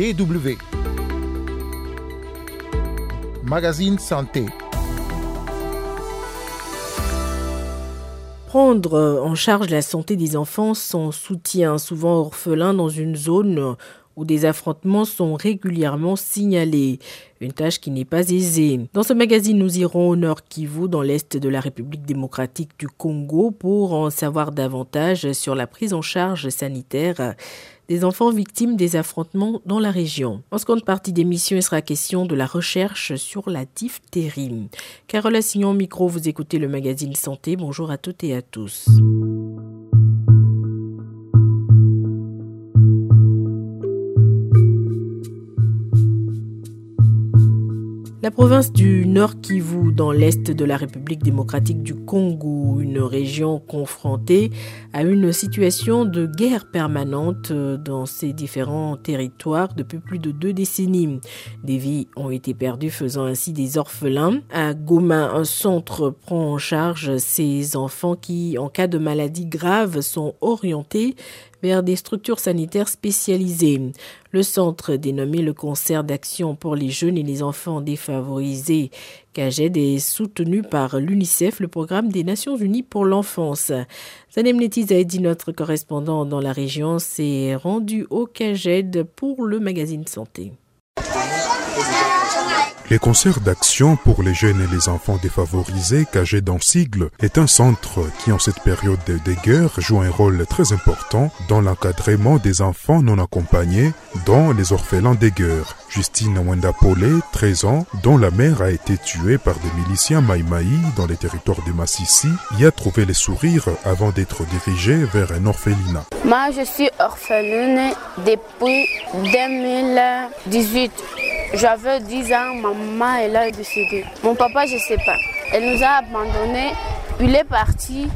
DW. Magazine Santé. Prendre en charge la santé des enfants sans soutien, souvent orphelins dans une zone où des affrontements sont régulièrement signalés. Une tâche qui n'est pas aisée. Dans ce magazine, nous irons au nord Kivu, dans l'est de la République démocratique du Congo, pour en savoir davantage sur la prise en charge sanitaire des enfants victimes des affrontements dans la région. En seconde partie d'émission, il sera question de la recherche sur la diphtérie. Carole Assignon, micro, vous écoutez le magazine Santé. Bonjour à toutes et à tous. La province du Nord Kivu, dans l'est de la République démocratique du Congo, une région confrontée à une situation de guerre permanente dans ses différents territoires depuis plus de deux décennies. Des vies ont été perdues, faisant ainsi des orphelins. À Goma, un centre prend en charge ces enfants qui, en cas de maladie grave, sont orientés vers des structures sanitaires spécialisées. Le centre, dénommé le Concert d'action pour les jeunes et les enfants défavorisés, CAGED, est soutenu par l'UNICEF, le programme des Nations Unies pour l'enfance. Zanem Netiz a dit notre correspondant dans la région s'est rendu au CAGED pour le magazine Santé. Les concerts d'action pour les jeunes et les enfants défavorisés, cagés dans sigle, est un centre qui, en cette période de guerre, joue un rôle très important dans l'encadrement des enfants non accompagnés, dont les orphelins des guerres. Justine Wendapole, 13 ans, dont la mère a été tuée par des miliciens Maïmaï dans les territoires de Massissi, y a trouvé les sourires avant d'être dirigée vers un orphelinat. Moi, je suis orpheline depuis 2018. J'avais 10 ans, ma maman elle a décédé. Mon papa, je ne sais pas. Elle nous a abandonnés. Il est parti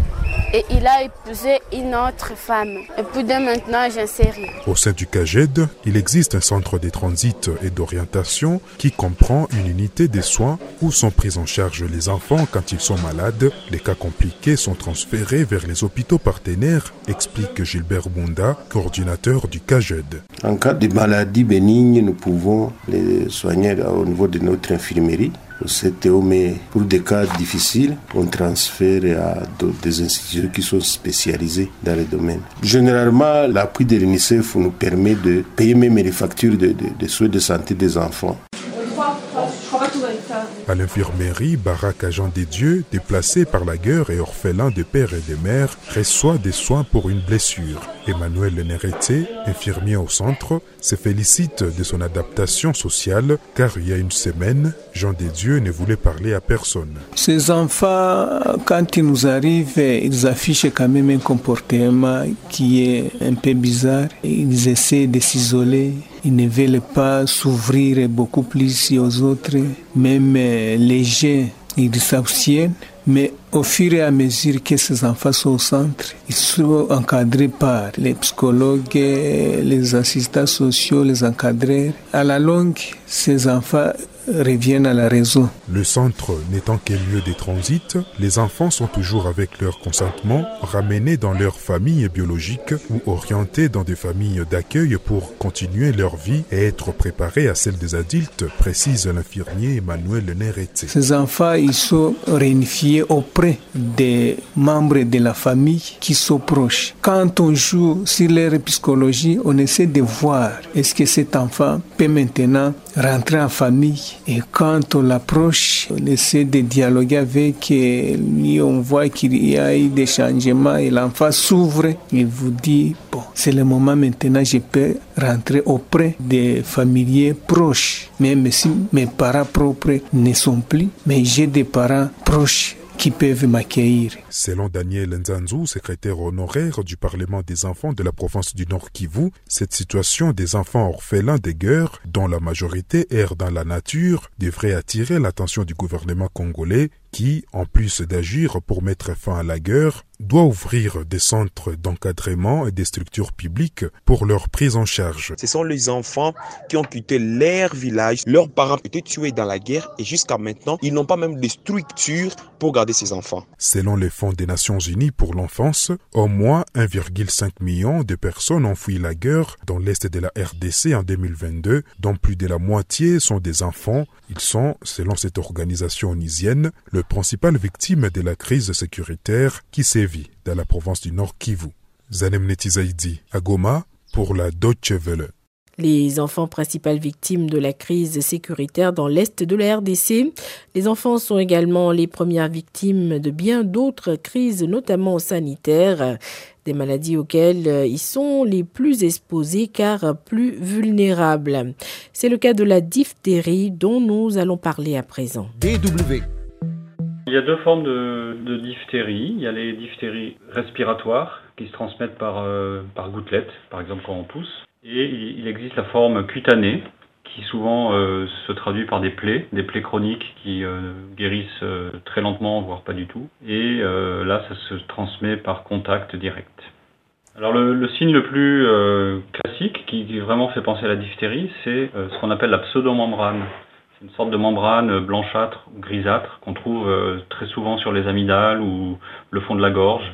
et il a épousé une autre femme. Et puis de maintenant, j'en sais rien. Au sein du CAGED, il existe un centre de transit et d'orientation qui comprend une unité de soins où sont pris en charge les enfants quand ils sont malades. Les cas compliqués sont transférés vers les hôpitaux partenaires, explique Gilbert Bunda, coordinateur du CAGED. En cas de maladie bénigne, nous pouvons les soigner au niveau de notre infirmerie CTO, mais pour des cas difficiles, on transfère à des institutions qui sont spécialisées dans le domaine. Généralement, l'appui de l'UNICEF nous permet de payer même les factures de soins de santé des enfants. À l'infirmerie, Barak Agent des Dieux, déplacé par la guerre et orphelin de père et de mère, reçoit des soins pour une blessure. Emmanuel Nerete, infirmier au centre, se félicite de son adaptation sociale car il y a une semaine, Jean des Dieux ne voulait parler à personne. Ces enfants, quand ils nous arrivent, ils affichent quand même un comportement qui est un peu bizarre. Ils essaient de s'isoler. Ils ne veulent pas s'ouvrir beaucoup plus aux autres. Même les jeunes, ils s'abstiennent. Mais au fur et à mesure que ces enfants sont au centre, ils sont encadrés par les psychologues, les assistants sociaux, les encadreurs. À la longue, ces enfants reviennent à la raison. Le centre n'étant qu'un lieu de transit, les enfants sont toujours avec leur consentement ramenés dans leur famille biologique ou orientés dans des familles d'accueil pour continuer leur vie et être préparés à celle des adultes, précise l'infirmier Emmanuel Nerete. Ces enfants, ils sont réunifiés auprès des membres de la famille qui sont proches. Quand on joue sur leur psychologie, on essaie de voir est-ce que cet enfant peut maintenant rentrer en famille et quand on l'approche, on essaie de dialoguer avec lui, on voit qu'il y a eu des changements et l'enfant s'ouvre. Il vous dit, bon, c'est le moment maintenant, je peux rentrer auprès des familiers proches. Même si mes parents propres ne sont plus, mais j'ai des parents proches qui peuvent m'accueillir. Selon Daniel Nzanzou, secrétaire honoraire du Parlement des enfants de la province du Nord Kivu, cette situation des enfants orphelins des guerres, dont la majorité errent dans la nature, devrait attirer l'attention du gouvernement congolais qui, en plus d'agir pour mettre fin à la guerre, doit ouvrir des centres d'encadrement et des structures publiques pour leur prise en charge. Ce sont les enfants qui ont quitté leur village, leurs parents étaient tués dans la guerre et jusqu'à maintenant, ils n'ont pas même de structures pour garder ces enfants. Selon les fonds des Nations Unies pour l'enfance, au moins 1,5 million de personnes ont fui la guerre dans l'est de la RDC en 2022, dont plus de la moitié sont des enfants. Ils sont, selon cette organisation onisienne, le principal victime de la crise sécuritaire qui sévit dans la province du Nord Kivu. Zanem Netizaidi, à Goma, pour la Deutsche Welle. Les enfants principales victimes de la crise sécuritaire dans l'Est de la RDC. Les enfants sont également les premières victimes de bien d'autres crises, notamment sanitaires, des maladies auxquelles ils sont les plus exposés car plus vulnérables. C'est le cas de la diphtérie dont nous allons parler à présent. DW. Y a deux formes de, diphtérie. Il y a les diphtéries respiratoires qui se transmettent par, euh, par gouttelettes, par exemple quand on tousse. Et il existe la forme cutanée, qui souvent euh, se traduit par des plaies, des plaies chroniques qui euh, guérissent très lentement, voire pas du tout. Et là, ça se transmet par contact direct. Alors le, signe le plus classique, qui, qui vraiment fait penser à la diphtérie, c'est ce qu'on appelle la pseudomembrane. C'est une sorte de membrane blanchâtre ou grisâtre qu'on trouve euh, très souvent sur les amygdales ou le fond de la gorge.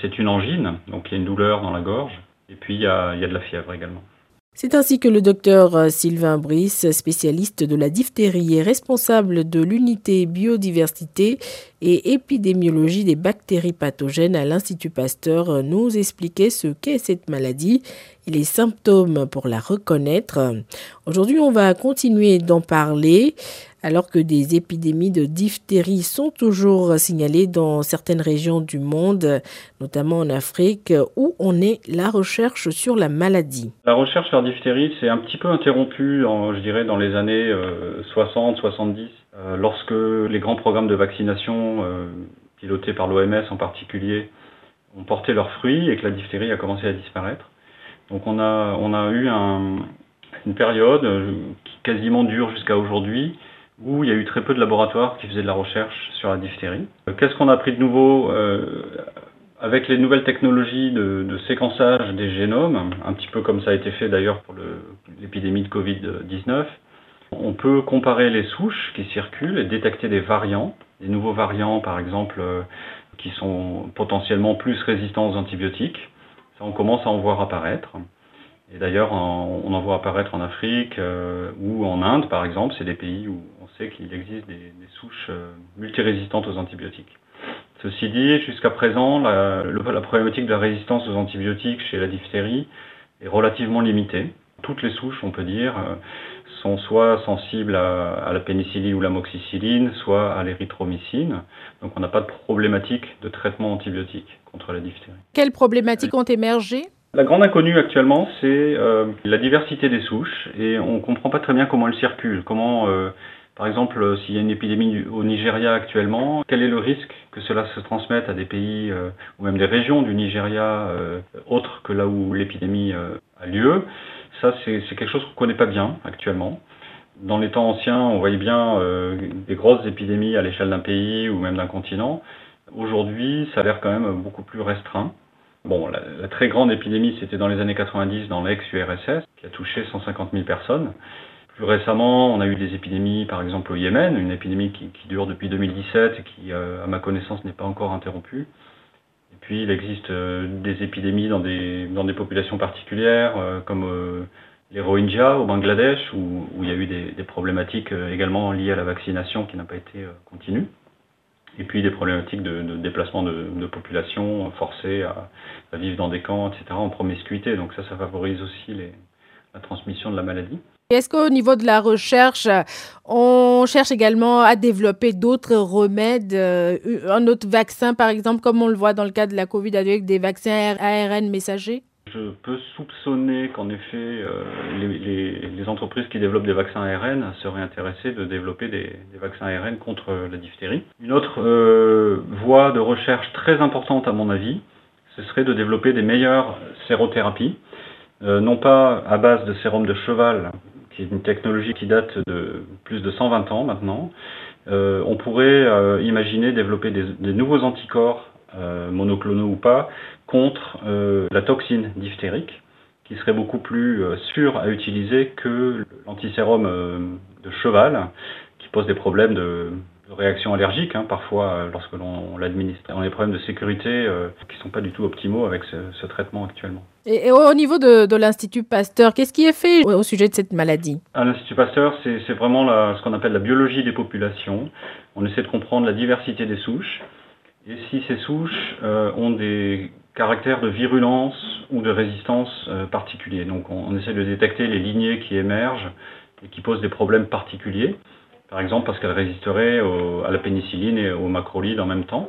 C'est une angine, donc il y a une douleur dans la gorge. Et puis il y a, il y a de la fièvre également. C'est ainsi que le docteur Sylvain Brice, spécialiste de la diphtérie et responsable de l'unité biodiversité et épidémiologie des bactéries pathogènes à l'Institut Pasteur, nous expliquait ce qu'est cette maladie et les symptômes pour la reconnaître. Aujourd'hui, on va continuer d'en parler alors que des épidémies de diphtérie sont toujours signalées dans certaines régions du monde, notamment en Afrique, où on est la recherche sur la maladie. La recherche sur la diphtérie s'est un petit peu interrompue, je dirais, dans les années euh, 60-70, euh, lorsque les grands programmes de vaccination, euh, pilotés par l'OMS en particulier, ont porté leurs fruits et que la diphtérie a commencé à disparaître. Donc on a, on a eu un, une période euh, qui quasiment dure jusqu'à aujourd'hui, où il y a eu très peu de laboratoires qui faisaient de la recherche sur la diphtérie. Euh, Qu'est-ce qu'on a appris de nouveau euh, avec les nouvelles technologies de, séquençage des génomes, un petit peu comme ça a été fait d'ailleurs pour l'épidémie de Covid-19, on peut comparer les souches qui circulent et détecter des variants, des nouveaux variants par exemple euh, qui sont potentiellement plus résistants aux antibiotiques. Ça, on commence à en voir apparaître. Et d'ailleurs, on en voit apparaître en Afrique euh, ou en Inde, par exemple. C'est des pays où on sait qu'il existe des, souches euh, multirésistantes aux antibiotiques. Ceci dit, jusqu'à présent, la, problématique de la résistance aux antibiotiques chez la diphtérie est relativement limitée. Toutes les souches, on peut dire, sont soit sensibles à, à la pénicilline ou l'amoxicilline, soit à l'érythromycine. Donc on n'a pas de problématique de traitement antibiotique contre la diphtérie. Quelles problématiques ont émergé? La grande inconnue actuellement, c'est euh, la diversité des souches et on ne comprend pas très bien comment elles circulent. Comment, euh, par exemple, s'il y a une épidémie au Nigeria actuellement, quel est le risque que cela se transmette à des pays euh, ou même des régions du Nigeria autres que là où l'épidémie a lieu? Ça, c'est quelque chose qu'on ne connaît pas bien actuellement. Dans les temps anciens, on voyait bien des grosses épidémies à l'échelle d'un pays ou même d'un continent. Aujourd'hui, ça a l'air quand même beaucoup plus restreint. Bon, la, très grande épidémie, c'était dans les années 90 dans l'ex-URSS, qui a touché 150 000 personnes. Plus récemment, on a eu des épidémies, par exemple au Yémen, une épidémie qui, qui dure depuis 2017 et qui, euh, à ma connaissance, n'est pas encore interrompue. Puis, il existe euh, des épidémies dans des, dans des populations particulières, euh, comme les Rohingyas au Bangladesh, où, il y a eu des, problématiques également liées à la vaccination qui n'a pas été continue et puis des problématiques de, déplacement de, de, population forcée à, à, vivre dans des camps, etc., en promiscuité. Donc ça, ça favorise aussi les, la transmission de la maladie. Est-ce qu'au niveau de la recherche, on cherche également à développer d'autres remèdes, euh, un autre vaccin par exemple, comme on le voit dans le cas de la Covid avec des vaccins ARN messagers? Je peux soupçonner qu'en effet, euh, les, les, les, entreprises qui développent des vaccins ARN seraient intéressées de développer des, des vaccins ARN contre la diphtérie. Une autre euh, voie de recherche très importante, à mon avis, ce serait de développer des meilleures sérothérapies, euh, non pas à base de sérum de cheval, qui est une technologie qui date de plus de 120 ans maintenant, on pourrait imaginer développer des, nouveaux anticorps, monoclonaux ou pas, contre la toxine diphtérique, qui serait beaucoup plus sûr à utiliser que l'antisérum de cheval, qui pose des problèmes de, réactions allergiques, hein, parfois euh, lorsque l'on l'administre. On a des problèmes de sécurité euh, qui ne sont pas du tout optimaux avec ce, traitement actuellement. Et, au niveau de, l'Institut Pasteur, qu'est-ce qui est fait au sujet de cette maladie? À l'Institut Pasteur, c'est vraiment ce qu'on appelle la biologie des populations. On essaie de comprendre la diversité des souches et si ces souches euh, ont des caractères de virulence ou de résistance particuliers. Donc on, on essaie de détecter les lignées qui émergent et qui posent des problèmes particuliers. Par exemple, parce qu'elles résisteraient à la pénicilline et au macrolide en même temps.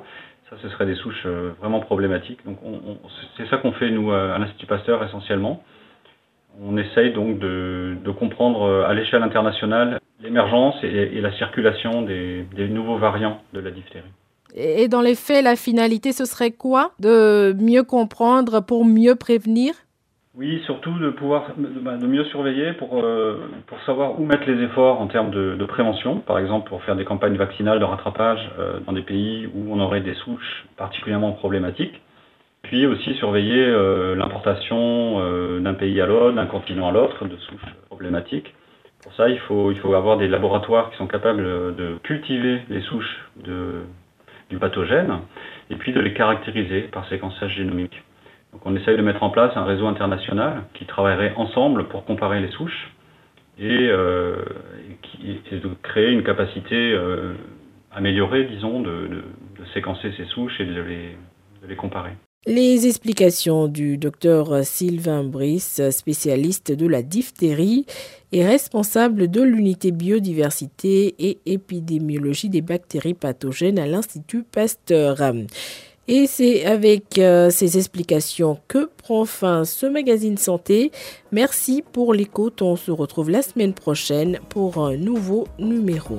Ça, ce seraient des souches euh, vraiment problématiques. C'est ça qu'on fait, nous, à l'Institut Pasteur, essentiellement. On essaye donc de, comprendre euh, à l'échelle internationale l'émergence et, la circulation des nouveaux variants de la diphtérie. Et dans les faits, la finalité, ce serait quoi? De mieux comprendre pour mieux prévenir? Oui, surtout de pouvoir bah, mieux surveiller pour, euh, pour savoir où mettre les efforts en termes de, prévention, par exemple pour faire des campagnes vaccinales de rattrapage euh, dans des pays où on aurait des souches particulièrement problématiques. Puis aussi surveiller euh, l'importation d'un pays à l'autre, d'un continent à l'autre de souches problématiques. Pour ça, il faut, avoir des laboratoires qui sont capables de cultiver les souches du pathogène et puis de les caractériser par séquençage génomique. On essaye de mettre en place un réseau international qui travaillerait ensemble pour comparer les souches et, euh, de créer une capacité euh, améliorée, disons, de, séquencer ces souches et de les, comparer. Les explications du docteur Sylvain Brice, spécialiste de la diphtérie et responsable de l'unité biodiversité et épidémiologie des bactéries pathogènes à l'Institut Pasteur. Et c'est avec euh, ces explications que prend fin ce magazine santé. Merci pour l'écoute. On se retrouve la semaine prochaine pour un nouveau numéro.